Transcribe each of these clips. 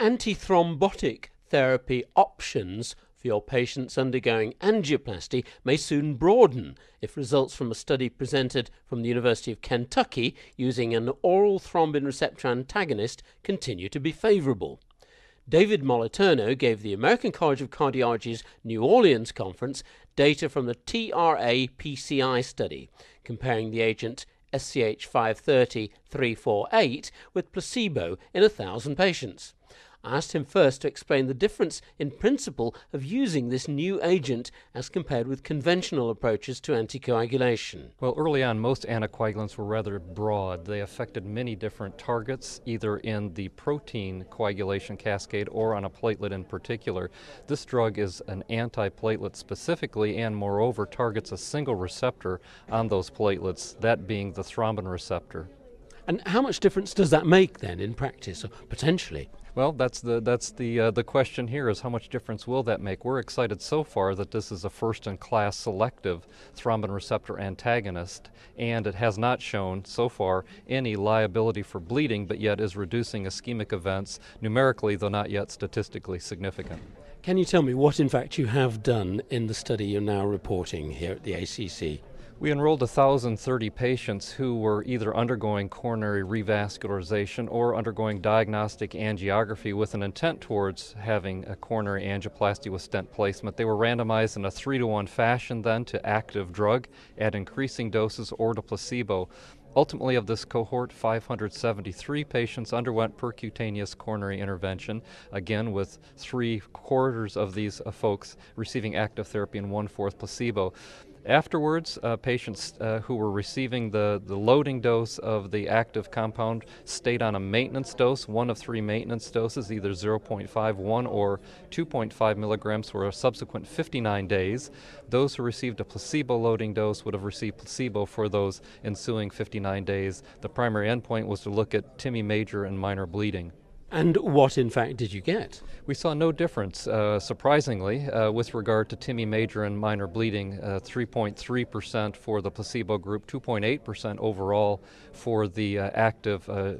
Antithrombotic therapy options for your patients undergoing angioplasty may soon broaden if results from a study presented from the University of Kentucky using an oral thrombin receptor antagonist continue to be favorable. David Moliterno gave the American College of Cardiology's New Orleans conference data from the TRA PCI study comparing the agent SCH 530 348 with placebo in a thousand patients. I asked him first to explain the difference in principle of using this new agent as compared with conventional approaches to anticoagulation. Well, early on, most anticoagulants were rather broad. They affected many different targets, either in the protein coagulation cascade or on a platelet in particular. This drug is an antiplatelet specifically and, moreover, targets a single receptor on those platelets, that being the thrombin receptor. And how much difference does that make then in practice, or potentially? Well, that's the that's the uh, the question here is how much difference will that make? We're excited so far that this is a first-in-class selective thrombin receptor antagonist, and it has not shown so far any liability for bleeding, but yet is reducing ischemic events numerically, though not yet statistically significant. Can you tell me what, in fact, you have done in the study you're now reporting here at the ACC? We enrolled 1,030 patients who were either undergoing coronary revascularization or undergoing diagnostic angiography with an intent towards having a coronary angioplasty with stent placement. They were randomized in a three to one fashion then to active drug at increasing doses or to placebo. Ultimately, of this cohort, 573 patients underwent percutaneous coronary intervention, again, with three quarters of these uh, folks receiving active therapy and one fourth placebo. Afterwards, uh, patients uh, who were receiving the, the loading dose of the active compound stayed on a maintenance dose, one of three maintenance doses, either 0.5, 1, or 2.5 milligrams for a subsequent 59 days. Those who received a placebo loading dose would have received placebo for those ensuing 59 days. The primary endpoint was to look at TIMI major and minor bleeding. And what, in fact, did you get? We saw no difference, uh, surprisingly, uh, with regard to TIMI major and minor bleeding 3.3% uh, for the placebo group, 2.8% overall for the uh, active uh,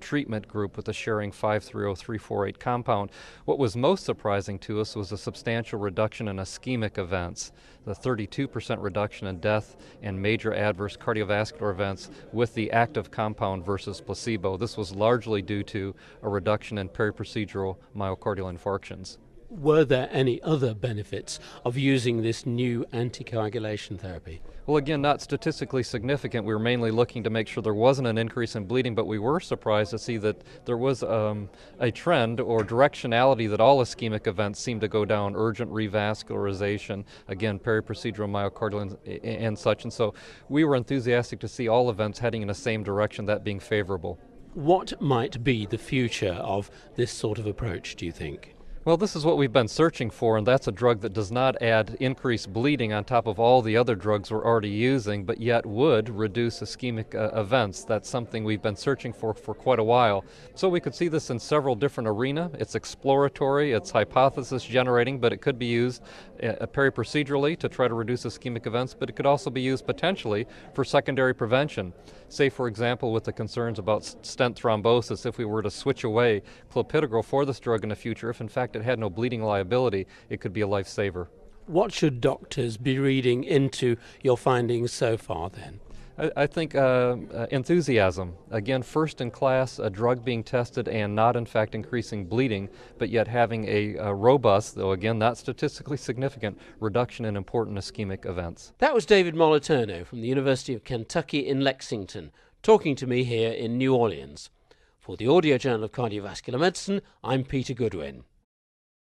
treatment group with the Schering 530348 compound. What was most surprising to us was a substantial reduction in ischemic events, the 32% reduction in death and major adverse cardiovascular events with the active compound versus placebo. This was largely due to a reduction reduction in periprocedural myocardial infarctions. Were there any other benefits of using this new anticoagulation therapy? Well, again, not statistically significant. We were mainly looking to make sure there wasn't an increase in bleeding, but we were surprised to see that there was um, a trend or directionality that all ischemic events seemed to go down urgent revascularization, again, periprocedural myocardial and, and such. And so we were enthusiastic to see all events heading in the same direction, that being favorable. What might be the future of this sort of approach, do you think? Well, this is what we've been searching for, and that's a drug that does not add increased bleeding on top of all the other drugs we're already using, but yet would reduce ischemic uh, events. That's something we've been searching for for quite a while. So we could see this in several different arenas. It's exploratory, it's hypothesis generating, but it could be used uh, periprocedurally to try to reduce ischemic events, but it could also be used potentially for secondary prevention. Say, for example, with the concerns about stent thrombosis, if we were to switch away clopidogrel for this drug in the future, if in fact it had no bleeding liability, it could be a lifesaver. What should doctors be reading into your findings so far then? I, think uh, uh, enthusiasm. Again, first in class, a drug being tested and not, in fact, increasing bleeding, but yet having a, a robust, though again not statistically significant, reduction in important ischemic events. That was David Moliterno from the University of Kentucky in Lexington, talking to me here in New Orleans. For the Audio Journal of Cardiovascular Medicine, I'm Peter Goodwin.